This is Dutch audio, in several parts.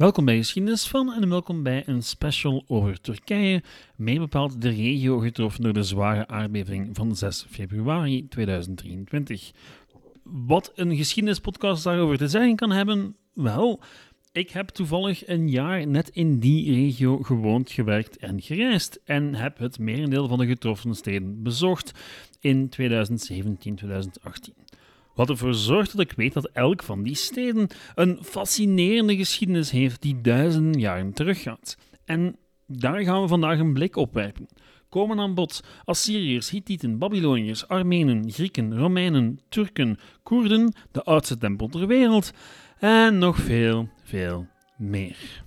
Welkom bij Geschiedenis van en welkom bij een special over Turkije, meer bepaald de regio getroffen door de zware aardbeving van 6 februari 2023. Wat een geschiedenispodcast daarover te zeggen kan hebben? Wel, ik heb toevallig een jaar net in die regio gewoond, gewerkt en gereisd en heb het merendeel van de getroffen steden bezocht in 2017-2018. Wat ervoor zorgt dat ik weet dat elk van die steden een fascinerende geschiedenis heeft die duizenden jaren teruggaat. En daar gaan we vandaag een blik op werpen. Komen aan bod Assyriërs, Hittieten, Babyloniërs, Armenen, Grieken, Romeinen, Turken, Koerden, de oudste tempel ter wereld en nog veel, veel meer.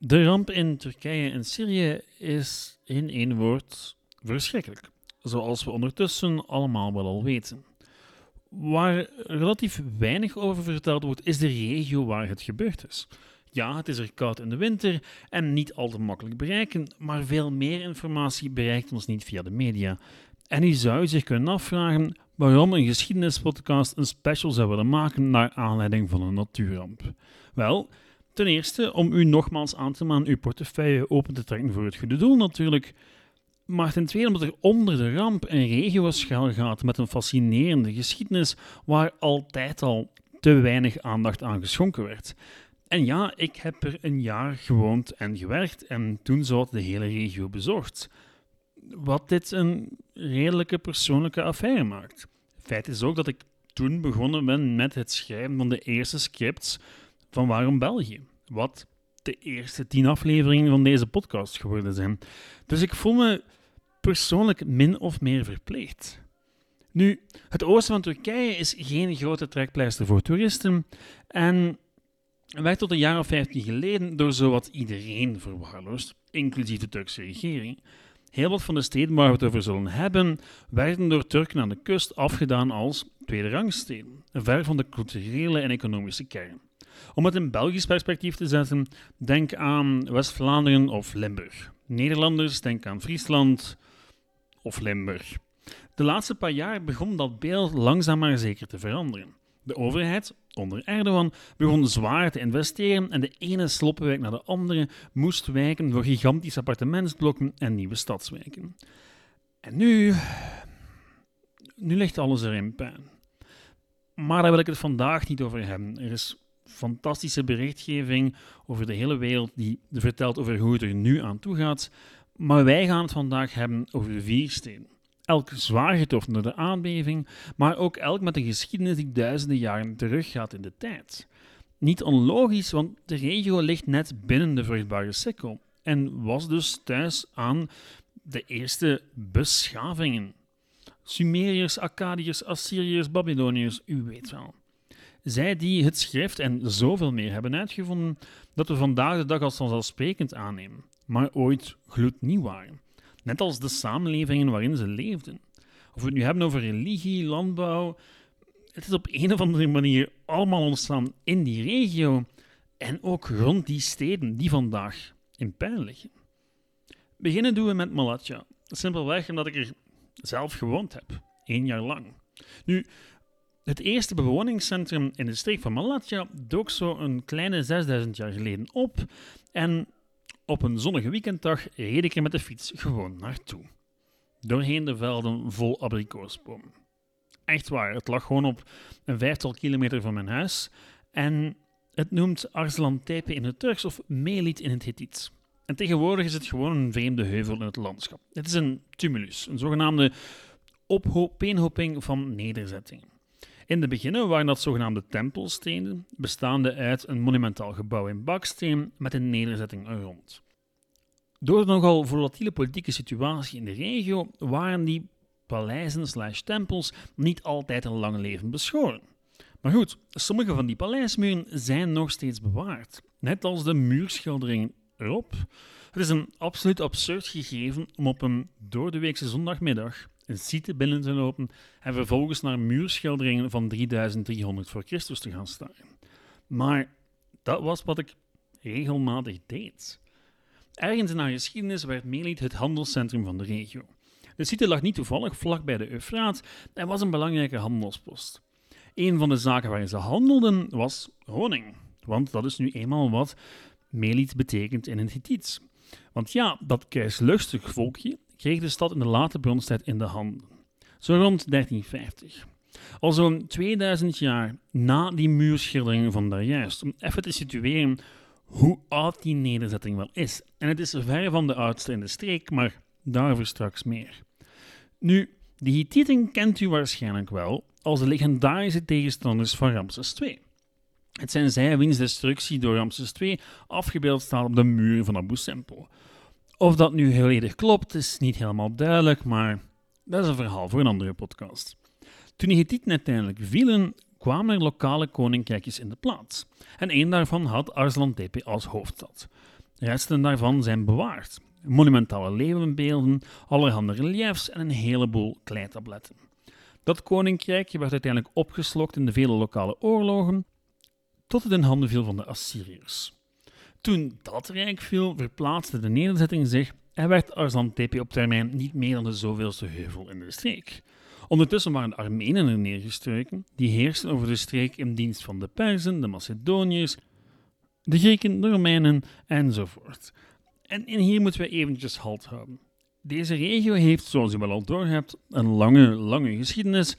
De ramp in Turkije en Syrië is in één woord verschrikkelijk, zoals we ondertussen allemaal wel al weten. Waar relatief weinig over verteld wordt, is de regio waar het gebeurd is. Ja, het is er koud in de winter en niet al te makkelijk bereiken, maar veel meer informatie bereikt ons niet via de media. En u zou zich kunnen afvragen waarom een geschiedenispodcast een special zou willen maken naar aanleiding van een natuurramp. Wel, Ten eerste om u nogmaals aan te manen uw portefeuille open te trekken voor het goede doel natuurlijk. Maar ten tweede omdat er onder de ramp een regio schuil gaat met een fascinerende geschiedenis waar altijd al te weinig aandacht aan geschonken werd. En ja, ik heb er een jaar gewoond en gewerkt en toen zo de hele regio bezocht. Wat dit een redelijke persoonlijke affaire maakt. Feit is ook dat ik toen begonnen ben met het schrijven van de eerste scripts van Waarom België? Wat de eerste tien afleveringen van deze podcast geworden zijn. Dus ik voel me persoonlijk min of meer verplicht. Nu, het oosten van Turkije is geen grote trekpleister voor toeristen en werd tot een jaar of 15 geleden door zowat iedereen verwaarloosd, inclusief de Turkse regering. Heel wat van de steden waar we het over zullen hebben, werden door Turken aan de kust afgedaan als tweede rangsteden, ver van de culturele en economische kern. Om het in Belgisch perspectief te zetten, denk aan West-Vlaanderen of Limburg. Nederlanders, denk aan Friesland of Limburg. De laatste paar jaar begon dat beeld langzaam maar zeker te veranderen. De overheid, onder Erdogan, begon zwaar te investeren en de ene sloppenwijk naar de andere moest wijken voor gigantische appartementsblokken en nieuwe stadswijken. En nu... Nu ligt alles er in puin. Maar daar wil ik het vandaag niet over hebben. Er is fantastische berichtgeving over de hele wereld die vertelt over hoe het er nu aan toe gaat. Maar wij gaan het vandaag hebben over vier steden. Elk zwaar getroffen door de aardbeving, maar ook elk met een geschiedenis die duizenden jaren teruggaat in de tijd. Niet onlogisch, want de regio ligt net binnen de vruchtbare sikkel en was dus thuis aan de eerste beschavingen. Sumeriërs, Akkadiërs, Assyriërs, Babyloniërs, u weet wel. Zij die het schrift en zoveel meer hebben uitgevonden dat we vandaag de dag als vanzelfsprekend aannemen, maar ooit gloednieuw waren. Net als de samenlevingen waarin ze leefden. Of we het nu hebben over religie, landbouw, het is op een of andere manier allemaal ontstaan in die regio en ook rond die steden die vandaag in pijn liggen. Beginnen doen we met Malatya. Simpelweg omdat ik er zelf gewoond heb, één jaar lang. Nu, het eerste bewoningscentrum in de streek van Malatya dook zo een kleine 6000 jaar geleden op en op een zonnige weekenddag reed ik er met de fiets gewoon naartoe. Doorheen de velden vol abrikoosbomen. Echt waar, het lag gewoon op een vijftal kilometer van mijn huis en het noemt Arslan Tepe in het Turks of Melit in het Hittits. En tegenwoordig is het gewoon een vreemde heuvel in het landschap. Het is een tumulus, een zogenaamde opeenhoping van nederzettingen. In de beginnen waren dat zogenaamde tempelstenen, bestaande uit een monumentaal gebouw in baksteen met een nederzetting er rond. Door de nogal volatiele politieke situatie in de regio waren die paleizen slash tempels niet altijd een lang leven beschoren. Maar goed, sommige van die paleismuren zijn nog steeds bewaard, net als de muurschilderingen erop. Het is een absoluut absurd gegeven om op een doordeweekse zondagmiddag site binnen te lopen en vervolgens naar muurschilderingen van 3300 voor Christus te gaan staren. Maar dat was wat ik regelmatig deed. Ergens in haar geschiedenis werd Melite het handelscentrum van de regio. De site lag niet toevallig vlak bij de Eufraat en was een belangrijke handelspost. Een van de zaken waarin ze handelden was honing, want dat is nu eenmaal wat Melite betekent in het Hittits. Want ja, dat keislustig volkje kreeg de stad in de late bronstijd in de handen. Zo rond 1350. Al zo'n 2000 jaar na die muurschildering van daarjuist, om even te situeren hoe oud die nederzetting wel is. En het is ver van de oudste in de streek, maar daarover straks meer. Nu, de Hittiten kent u waarschijnlijk wel als de legendarische tegenstanders van Ramses II. Het zijn zij wiens destructie door Ramses II afgebeeld staat op de muur van Abu Simbel. Of dat nu volledig klopt, is niet helemaal duidelijk, maar dat is een verhaal voor een andere podcast. Toen de Hittiten uiteindelijk vielen, kwamen er lokale koninkrijkjes in de plaats. En één daarvan had Arslan Tepe als hoofdstad. Resten daarvan zijn bewaard. Monumentale leeuwenbeelden, allerhande reliefs en een heleboel kleitabletten. Dat koninkrijkje werd uiteindelijk opgeslokt in de vele lokale oorlogen, tot het in handen viel van de Assyriërs. Toen dat rijk viel, verplaatste de nederzetting zich en werd Arslan Tepe op termijn niet meer dan de zoveelste heuvel in de streek. Ondertussen waren de Armenen er neergestreken, die heersten over de streek in dienst van de Perzen, de Macedoniërs, de Grieken, de Romeinen enzovoort. En, en hier moeten we eventjes halt houden. Deze regio heeft, zoals u wel al doorhebt, een lange, lange geschiedenis,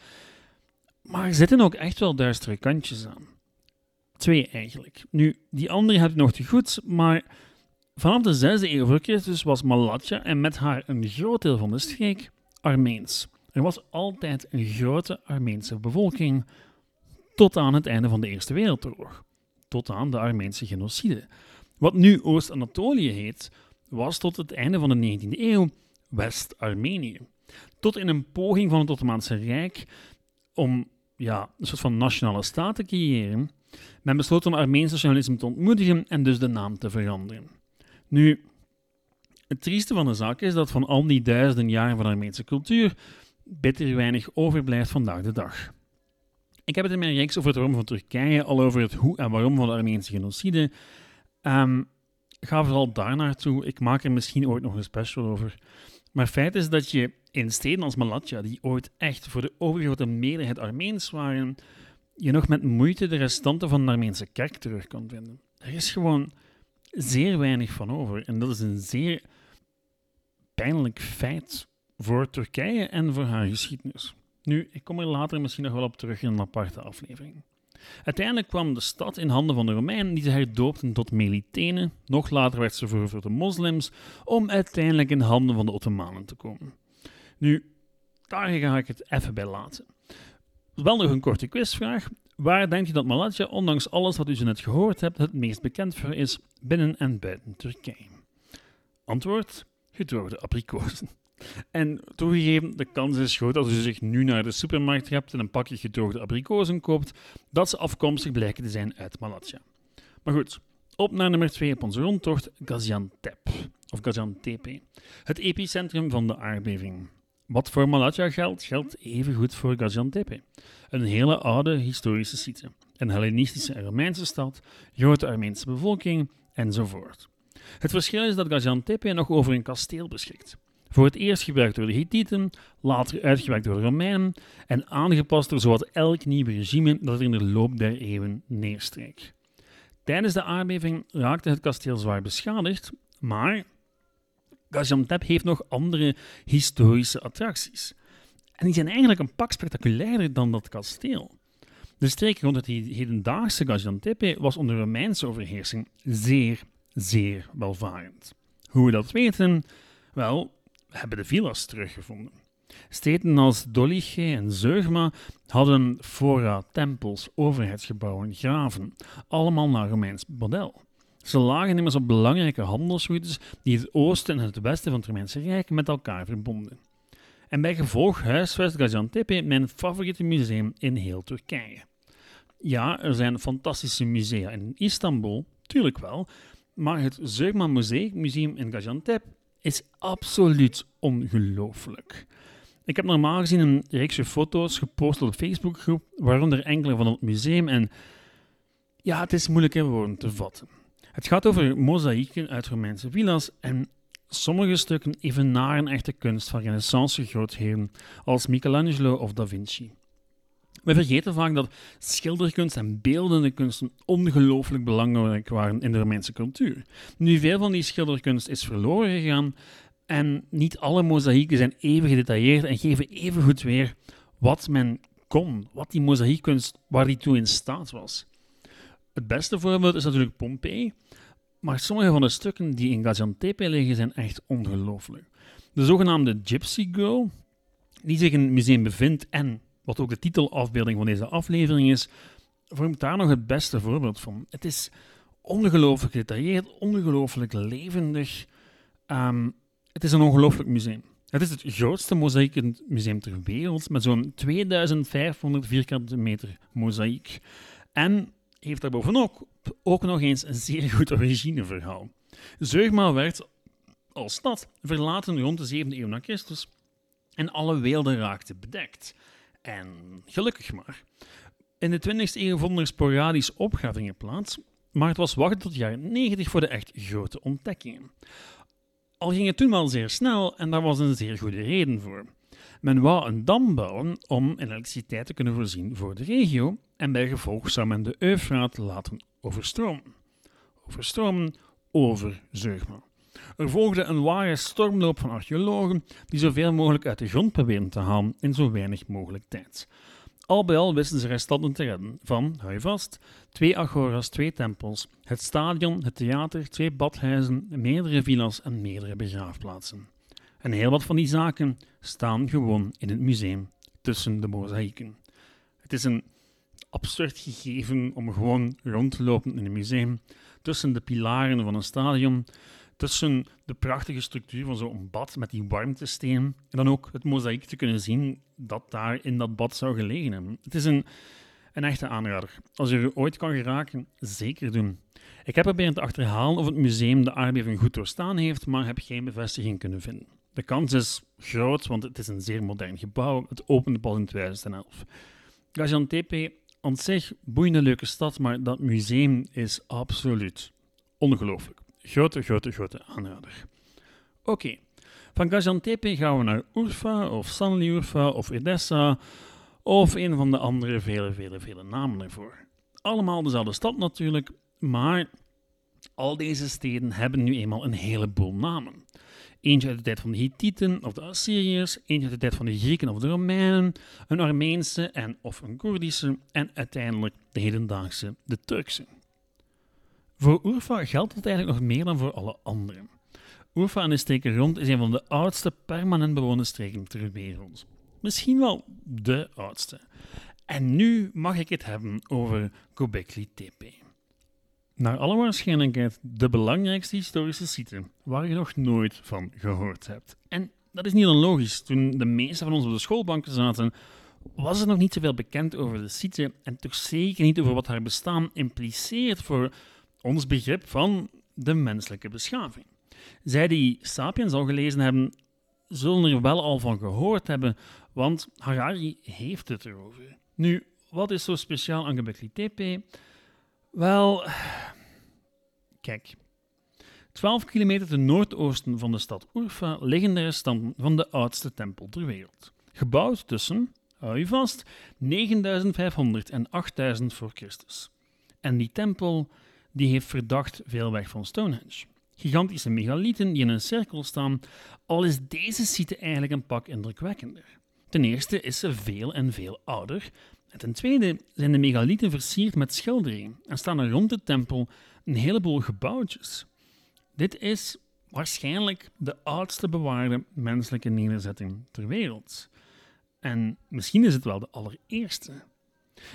maar er zitten ook echt wel duistere kantjes aan. Twee eigenlijk. Nu, die andere heb ik nog te goed, maar vanaf de 6e eeuw voor Christus was Malatja en met haar een groot deel van de streek Armeens. Er was altijd een grote Armeense bevolking tot aan het einde van de Eerste Wereldoorlog, tot aan de Armeense genocide. Wat nu Oost-Anatolië heet, was tot het einde van de 19e eeuw West-Armenië. Tot in een poging van het Ottomaanse Rijk om ja, een soort van nationale staat te creëren, men besloot om Armeens nationalisme te ontmoedigen en dus de naam te veranderen. Nu, het trieste van de zaak is dat van al die duizenden jaren van Armeense cultuur bitter weinig overblijft vandaag de dag. Ik heb het in mijn reeks over het waarom van Turkije, al over het hoe en waarom van de Armeense genocide. Um, ga vooral daar naartoe. Ik maak er misschien ooit nog een special over. Maar feit is dat je in steden als Malatya, die ooit echt voor de overgrote meerderheid Armeens waren, je nog met moeite de restanten van de Armeense kerk terug kan vinden. Er is gewoon zeer weinig van over. En dat is een zeer pijnlijk feit voor Turkije en voor haar geschiedenis. Nu, ik kom er later misschien nog wel op terug in een aparte aflevering. Uiteindelijk kwam de stad in handen van de Romeinen, die ze herdoopten tot Melitene. Nog later werd ze voor de moslims, om uiteindelijk in handen van de Ottomanen te komen. Nu, daar ga ik het even bij laten. Wel nog een korte quizvraag. Waar denkt u dat Malatya, ondanks alles wat u zo net gehoord hebt, het meest bekend voor is binnen en buiten Turkije? Antwoord: gedroogde abrikozen. En toegegeven, de kans is groot als u zich nu naar de supermarkt hebt en een pakje gedroogde abrikozen koopt, dat ze afkomstig blijken te zijn uit Malatya. Maar goed, op naar nummer 2 op onze rondtocht, Gaziantep, of Gaziantep, het epicentrum van de aardbeving. Wat voor Malatya geldt, geldt evengoed voor Gaziantep. Een hele oude historische site, een Hellenistische en Romeinse stad, grote Armeense bevolking enzovoort. Het verschil is dat Gaziantep nog over een kasteel beschikt. Voor het eerst gebruikt door de Hittieten, later uitgewerkt door de Romeinen en aangepast door zowat elk nieuw regime dat er in de loop der eeuwen neerstreek. Tijdens de aardbeving raakte het kasteel zwaar beschadigd, maar Gaziantep heeft nog andere historische attracties. En die zijn eigenlijk een pak spectaculairder dan dat kasteel. De streek rond het hedendaagse Gaziantep was onder Romeinse overheersing zeer, zeer welvarend. Hoe we dat weten? Wel, hebben de villa's teruggevonden. Steden als Doliche en Zeugma hadden fora, tempels, overheidsgebouwen, graven, allemaal naar Romeins model. Ze lagen immers op belangrijke handelsroutes die het oosten en het westen van het Romeinse Rijk met elkaar verbonden. En bij gevolg huisvest Gaziantep mijn favoriete museum in heel Turkije. Ja, er zijn fantastische musea in Istanbul, tuurlijk wel, maar het Zeugma Museum in Gaziantep is absoluut ongelooflijk. Ik heb normaal gezien een reeksje foto's gepost op de Facebookgroep, waaronder enkele van het museum. En ja, het is moeilijk in woorden te vatten. Het gaat over mozaïeken uit Romeinse villa's en sommige stukken evenaren echte kunst van renaissance grootheden als Michelangelo of Da Vinci. We vergeten vaak dat schilderkunst en beeldende kunsten ongelooflijk belangrijk waren in de Romeinse cultuur. Nu, veel van die schilderkunst is verloren gegaan en niet alle mozaïeken zijn even gedetailleerd en geven even goed weer wat men kon, wat die mozaïekkunst, waar die toe in staat was. Het beste voorbeeld is natuurlijk Pompeii, maar sommige van de stukken die in Gaziantep liggen zijn echt ongelooflijk. De zogenaamde Gypsy Girl, die zich in het museum bevindt en wat ook de titelafbeelding van deze aflevering is, vormt daar nog het beste voorbeeld van. Het is ongelooflijk gedetailleerd, ongelooflijk levendig. Um, het is een ongelooflijk museum. Het is het grootste mozaïekmuseum ter wereld, met zo'n 2500 vierkante meter mozaïek. En heeft daarbovenop ook nog eens een zeer goed origineverhaal. Zeugma werd als stad verlaten rond de 7e eeuw na Christus en alle weelden raakten bedekt. En gelukkig maar. In de 20e eeuw vonden er sporadisch opgravingen plaats, maar het was wachten tot de jaren 90 voor de echt grote ontdekkingen. Al ging het toen wel zeer snel en daar was een zeer goede reden voor. Men wou een dam bouwen om elektriciteit te kunnen voorzien voor de regio en bij gevolg zou men de Eufraat laten overstromen. Overstromen over Zeugma. Er volgde een ware stormloop van archeologen die zoveel mogelijk uit de grond probeerden te halen in zo weinig mogelijk tijd. Al bij al wisten ze restanten te redden van, hou je vast, twee agoras, twee tempels, het stadion, het theater, twee badhuizen, meerdere villa's en meerdere begraafplaatsen. En heel wat van die zaken staan gewoon in het museum tussen de mozaïeken. Het is een absurd gegeven om gewoon rond te lopen in een museum tussen de pilaren van een stadion, tussen de prachtige structuur van zo'n bad met die warmtesteen en dan ook het mozaïek te kunnen zien dat daar in dat bad zou gelegen hebben. Het is een, een echte aanrader. Als je er ooit kan geraken, zeker doen. Ik heb proberen te achterhalen of het museum de aardbeving goed doorstaan heeft, maar heb geen bevestiging kunnen vinden. De kans is groot, want het is een zeer modern gebouw. Het opende pas in 2011. Gaziantep, aan zich, boeiende leuke stad, maar dat museum is absoluut ongelooflijk. Grote, grote, grote aanrader. Oké, van Gaziantep gaan we naar Urfa of Sanli Urfa of Edessa of een van de andere vele, vele, vele namen ervoor. Allemaal dezelfde stad natuurlijk, maar al deze steden hebben nu eenmaal een heleboel namen. Eentje uit de tijd van de Hittieten of de Assyriërs, eentje uit de tijd van de Grieken of de Romeinen, een Armeense en of een Koerdische en uiteindelijk de hedendaagse, de Turkse. Voor Urfa geldt het eigenlijk nog meer dan voor alle anderen. Urfa en de streken rond is een van de oudste permanent bewoonde streken ter wereld. Misschien wel de oudste. En nu mag ik het hebben over Göbekli Tepe. Naar alle waarschijnlijkheid de belangrijkste historische site waar je nog nooit van gehoord hebt. En dat is niet onlogisch. Toen de meeste van ons op de schoolbanken zaten, was er nog niet zoveel bekend over de site en toch zeker niet over wat haar bestaan impliceert voor ons begrip van de menselijke beschaving. Zij die Sapiens al gelezen hebben, zullen er wel al van gehoord hebben, want Harari heeft het erover. Nu, wat is zo speciaal aan Göbekli Tepe? Wel, kijk. 12 kilometer ten noordoosten van de stad Urfa liggen de restanten van de oudste tempel ter wereld. Gebouwd tussen, hou je vast, 9500 en 8000 voor Christus. En die tempel die heeft verdacht veel weg van Stonehenge. Gigantische megalieten die in een cirkel staan, al is deze site eigenlijk een pak indrukwekkender. Ten eerste is ze veel en veel ouder, en ten tweede zijn de megalieten versierd met schilderingen en staan er rond de tempel een heleboel gebouwtjes. Dit is waarschijnlijk de oudste bewaarde menselijke nederzetting ter wereld. En misschien is het wel de allereerste.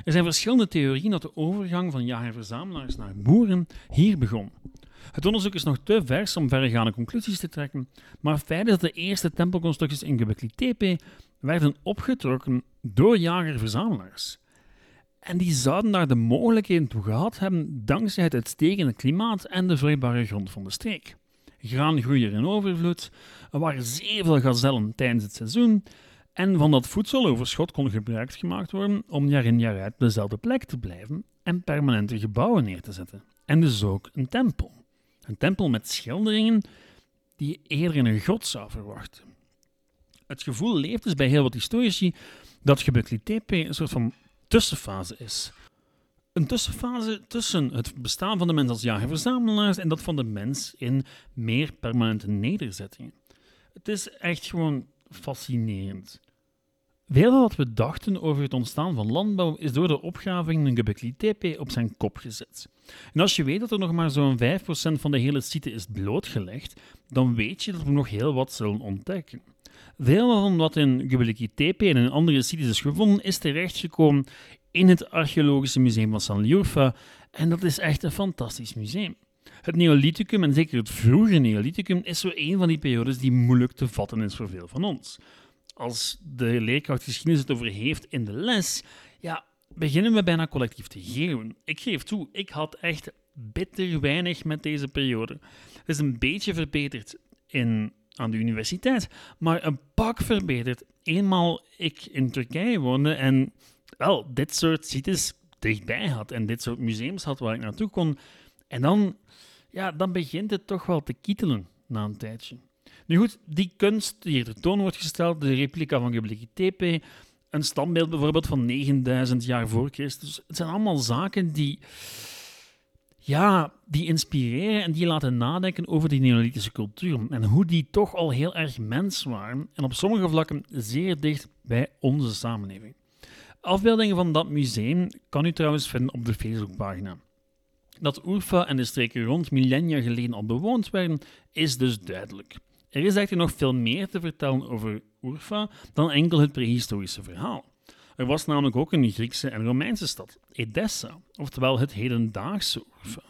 Er zijn verschillende theorieën dat de overgang van jager-verzamelaars naar boeren hier begon. Het onderzoek is nog te vers om verregaande conclusies te trekken, maar feit is dat de eerste tempelconstructies in Göbekli Tepe werden opgetrokken door jager-verzamelaars. En die zouden daar de mogelijkheden toe gehad hebben dankzij het uitstekende klimaat en de vruchtbare grond van de streek. Graan groeide in overvloed, er waren zeer veel gazellen tijdens het seizoen En van dat voedseloverschot kon gebruik gemaakt worden om jaar in jaar uit dezelfde plek te blijven en permanente gebouwen neer te zetten. En dus ook een tempel. Een tempel met schilderingen die je eerder in een grot zou verwachten. Het gevoel leeft dus bij heel wat historici dat Göbekli Tepe een soort van tussenfase is. Een tussenfase tussen het bestaan van de mens als jager-verzamelaars en dat van de mens in meer permanente nederzettingen. Het is echt gewoon fascinerend. Veel wat we dachten over het ontstaan van landbouw is door de opgraving in Göbekli Tepe op zijn kop gezet. En als je weet dat er nog maar zo'n 5% van de hele site is blootgelegd, dan weet je dat we nog heel wat zullen ontdekken. Veel van wat in Göbekli Tepe en in andere sites is gevonden, is terechtgekomen in het Archeologische Museum van Sanliurfa en dat is echt een fantastisch museum. Het Neolithicum, en zeker het vroege Neolithicum, is zo een van die periodes die moeilijk te vatten is voor veel van ons. Als de leerkracht geschiedenis het over heeft in de les, ja, beginnen we bijna collectief te geven. Ik geef toe, ik had echt bitter weinig met deze periode. Het is een beetje verbeterd in, aan de universiteit, maar een pak verbeterd eenmaal ik in Turkije woonde en wel, dit soort sites dichtbij had en dit soort museums had waar ik naartoe kon. En dan, ja, dan begint het toch wel te kietelen na een tijdje. Nu goed, die kunst die hier tentoon wordt gesteld, de replica van Göbekli Tepe, een standbeeld bijvoorbeeld van 9000 jaar voor Christus, het zijn allemaal zaken die, ja, die inspireren en die laten nadenken over die Neolithische cultuur en hoe die toch al heel erg mens waren en op sommige vlakken zeer dicht bij onze samenleving. Afbeeldingen van dat museum kan u trouwens vinden op de Facebookpagina. Dat Urfa en de streken rond millennia geleden al bewoond werden, is dus duidelijk. Er is echter nog veel meer te vertellen over Urfa dan enkel het prehistorische verhaal. Er was namelijk ook een Griekse en Romeinse stad, Edessa, oftewel het hedendaagse Urfa.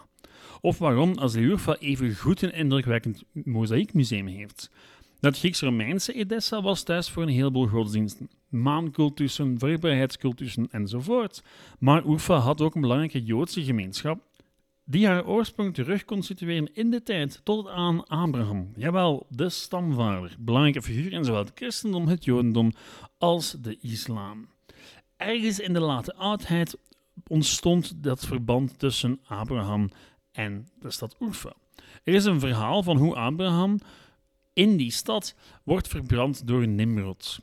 Of waarom als Urfa even goed een indrukwekkend mozaïekmuseum heeft. Dat Grieks-Romeinse Edessa was thuis voor een heleboel godsdiensten, maancultussen, vruchtbaarheidscultussen enzovoort. Maar Urfa had ook een belangrijke Joodse gemeenschap die haar oorsprong terugconstitueren in de tijd tot aan Abraham. Jawel, de stamvader, belangrijke figuur in zowel het christendom, het jodendom als de islam. Ergens in de late oudheid ontstond dat verband tussen Abraham en de stad Urfa. Er is een verhaal van hoe Abraham in die stad wordt verbrand door Nimrod.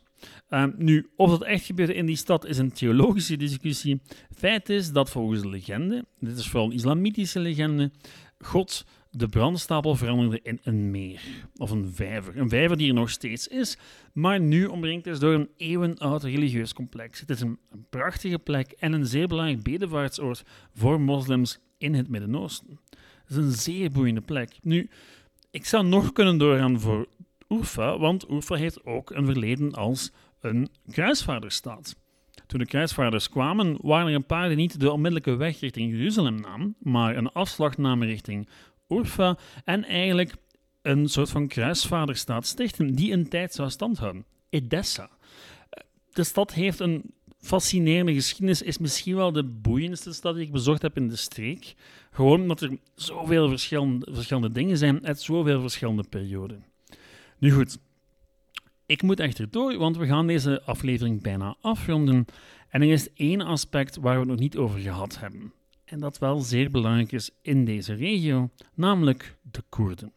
Uh, nu, of dat echt gebeurde in die stad is een theologische discussie. Feit is dat volgens de legende, dit is vooral een islamitische legende, God de brandstapel veranderde in een meer of een vijver. Een vijver die er nog steeds is, maar nu omringd is door een eeuwenoud religieus complex. Het is een prachtige plek en een zeer belangrijk bedevaartsoord voor moslims in het Midden-Oosten. Het is een zeer boeiende plek. Nu, ik zou nog kunnen doorgaan voor Urfa, want Urfa heeft ook een verleden als een kruisvaardersstaat. Toen de kruisvaarders kwamen, waren er een paar die niet de onmiddellijke weg richting Jeruzalem namen, maar een afslag namen richting Urfa en eigenlijk een soort van kruisvaarderstaat stichten die een tijd zou standhouden. Edessa. De stad heeft een fascinerende geschiedenis, is misschien wel de boeiendste stad die ik bezocht heb in de streek. Gewoon omdat er zoveel verschillende, verschillende dingen zijn uit zoveel verschillende perioden. Nu goed, ik moet echter door, want we gaan deze aflevering bijna afronden. En er is één aspect waar we het nog niet over gehad hebben. En dat wel zeer belangrijk is in deze regio, namelijk de Koerden.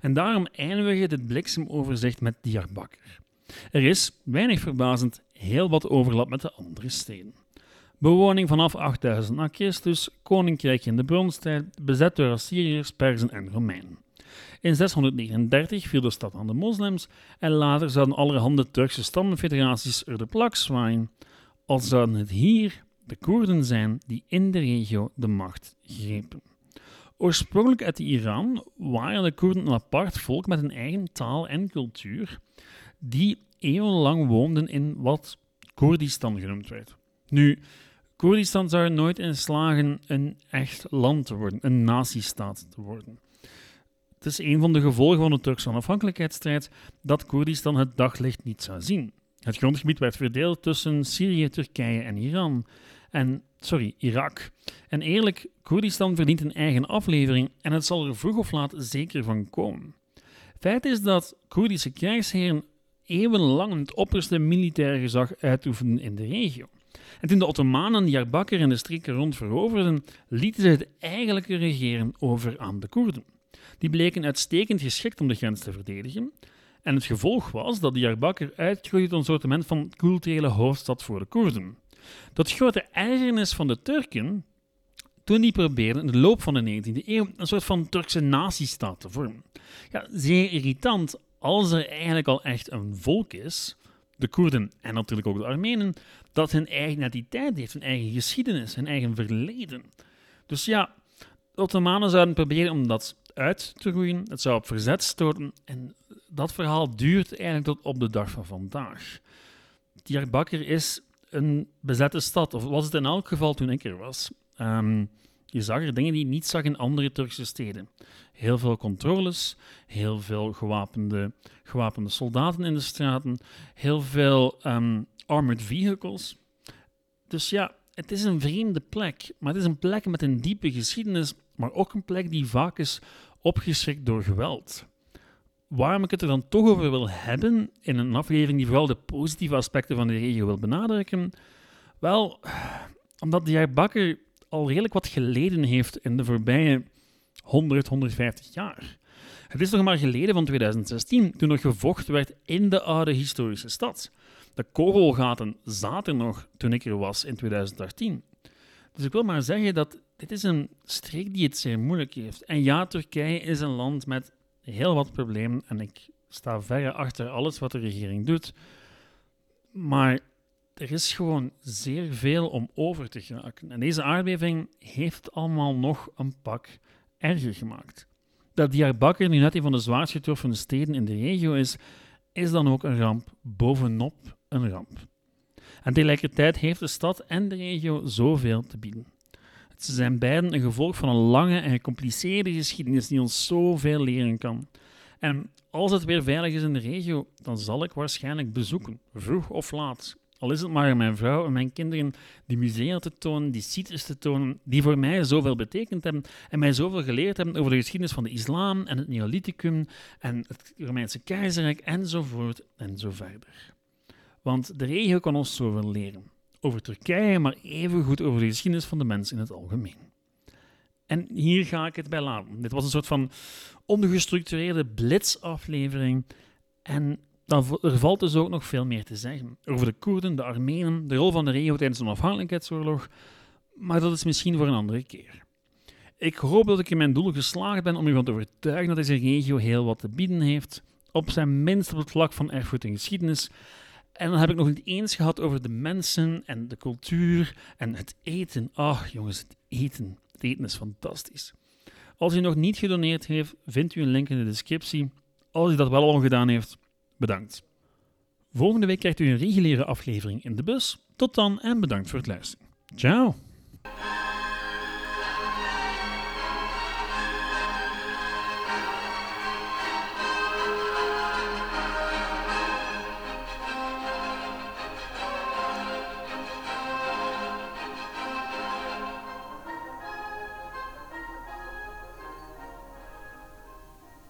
En daarom eindigen dit bliksemoverzicht met Diyarbakir. Er is, weinig verbazend, heel wat overlap met de andere steden. Bewoning vanaf 8000 na Christus, koninkrijk in de bronstijd, bezet door Assyriërs, Perzen en Romeinen. In 639 viel de stad aan de moslims en later zouden allerhande Turkse stammenfederaties er de plak zwaaien, al zouden het hier de Koerden zijn die in de regio de macht grepen. Oorspronkelijk uit Iran waren de Koerden een apart volk met een eigen taal en cultuur, die eeuwenlang woonden in wat Koerdistan genoemd werd. Nu, Koerdistan zou er nooit in slagen een echt land te worden, een natiestaat te worden. Het is een van de gevolgen van de Turkse onafhankelijkheidsstrijd dat Koerdistan het daglicht niet zou zien. Het grondgebied werd verdeeld tussen Syrië, Turkije en Iran. En, sorry, Irak. En eerlijk, Koerdistan verdient een eigen aflevering en het zal er vroeg of laat zeker van komen. Feit is dat Koerdische krijgsheren eeuwenlang het opperste militaire gezag uitoefenden in de regio. En toen de Ottomanen Diyarbakir en de streken rond veroverden, lieten ze het eigenlijke regeren over aan de Koerden. Die bleken uitstekend geschikt om de grens te verdedigen. En het gevolg was dat Diyarbakir uitgroeide tot een soort van culturele hoofdstad voor de Koerden. Tot grote ergernis van de Turken, toen die probeerden in de loop van de 19e eeuw een soort van Turkse nazistaat te vormen. Ja, zeer irritant als er eigenlijk al echt een volk is, de Koerden en natuurlijk ook de Armenen, dat hun eigen identiteit heeft, hun eigen geschiedenis, hun eigen verleden. Dus ja, de Ottomanen zouden proberen om dat uit te roeien, het zou op verzet stoten en dat verhaal duurt eigenlijk tot op de dag van vandaag. Diyarbakir is een bezette stad, of was het in elk geval toen ik er was. Ehm, je zag er dingen die je niet zag in andere Turkse steden. Heel veel controles, heel veel gewapende, gewapende soldaten in de straten, heel veel um, armored vehicles. Dus ja, het is een vreemde plek, maar het is een plek met een diepe geschiedenis, maar ook een plek die vaak is opgeschrikt door geweld. Waarom ik het er dan toch over wil hebben in een aflevering die vooral de positieve aspecten van de regio wil benadrukken? Wel, omdat de Bakker al redelijk wat geleden heeft in de voorbije 100, 150 jaar. Het is nog maar geleden van 2016, toen nog gevochten werd in de oude historische stad. De kogelgaten zaten nog toen ik er was in 2018. Dus ik wil maar zeggen dat dit is een streek die het zeer moeilijk heeft. En ja, Turkije is een land met heel wat problemen en ik sta verre achter alles wat de regering doet. Maar er is gewoon zeer veel om over te geraken. En deze aardbeving heeft allemaal nog een pak erger gemaakt. Dat Diyarbakir nu net een van de zwaarst getroffen steden in de regio is, is dan ook een ramp bovenop een ramp. En tegelijkertijd heeft de stad en de regio zoveel te bieden. Ze zijn beiden een gevolg van een lange en gecompliceerde geschiedenis die ons zoveel leren kan. En als het weer veilig is in de regio, dan zal ik waarschijnlijk bezoeken, vroeg of laat. Al is het maar mijn vrouw en mijn kinderen die musea te tonen, die sites te tonen, die voor mij zoveel betekend hebben en mij zoveel geleerd hebben over de geschiedenis van de islam en het Neolithicum en het Romeinse keizerrijk enzovoort en zo verder. Want de regio kan ons zoveel leren. Over Turkije, maar evengoed over de geschiedenis van de mens in het algemeen. En hier ga ik het bij laten. Dit was een soort van ongestructureerde blitzaflevering. En er valt dus ook nog veel meer te zeggen. Over de Koerden, de Armenen, de rol van de regio tijdens de onafhankelijkheidsoorlog. Maar dat is misschien voor een andere keer. Ik hoop dat ik in mijn doel geslaagd ben om u van te overtuigen dat deze regio heel wat te bieden heeft. Op zijn minst op het vlak van erfgoed en geschiedenis. En dan heb ik nog niet eens gehad over de mensen en de cultuur en het eten. Ach jongens, het eten. Het eten is fantastisch. Als u nog niet gedoneerd heeft, vindt u een link in de descriptie. Als u dat wel al gedaan heeft, bedankt. Volgende week krijgt u een reguliere aflevering in de bus. Tot dan en bedankt voor het luisteren. Ciao!